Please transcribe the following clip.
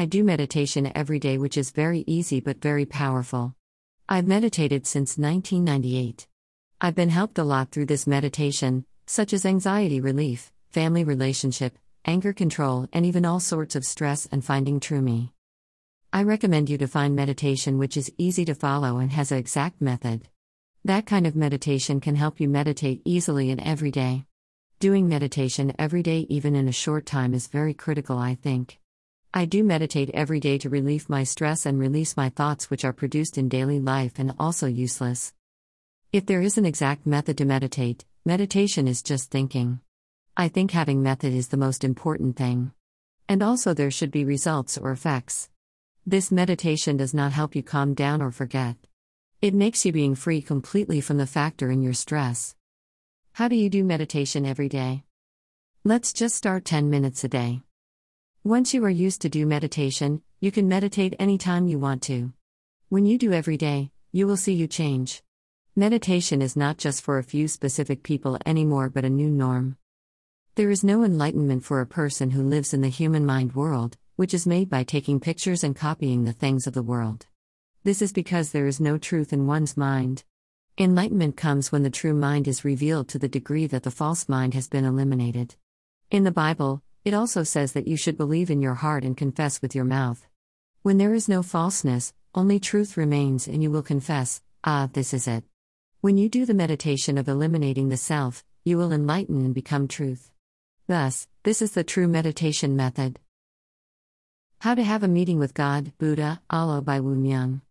I do meditation every day, which is very easy but very powerful. I've meditated since 1998. I've been helped a lot through this meditation, such as anxiety relief, family relationship, anger control, and even all sorts of stress and finding true me. I recommend you to find meditation which is easy to follow and has an exact method. That kind of meditation can help you meditate easily and every day. Doing meditation every day, even in a short time, is very critical, I think. I do meditate every day to relieve my stress and release my thoughts, which are produced in daily life and also useless. If there is an exact method to meditate, meditation is just thinking. I think having method is the most important thing. And also, there should be results or effects. This meditation does not help you calm down or forget. It makes you being free completely from the factor in your stress. How do you do meditation every day? Let's just start 10 minutes a day. Once you are used to do meditation, you can meditate anytime you want to. When you do every day, you will see you change. Meditation is not just for a few specific people anymore but a new norm. There is no enlightenment for a person who lives in the human mind world, which is made by taking pictures and copying the things of the world. This is because there is no truth in one's mind. Enlightenment comes when the true mind is revealed to the degree that the false mind has been eliminated. In the Bible, it also says that you should believe in your heart and confess with your mouth. When there is no falseness, only truth remains, and you will confess, Ah, this is it. When you do the meditation of eliminating the self, you will enlighten and become truth. Thus, this is the true meditation method. How to Have a Meeting with God, Buddha, Allah by Woo Myung.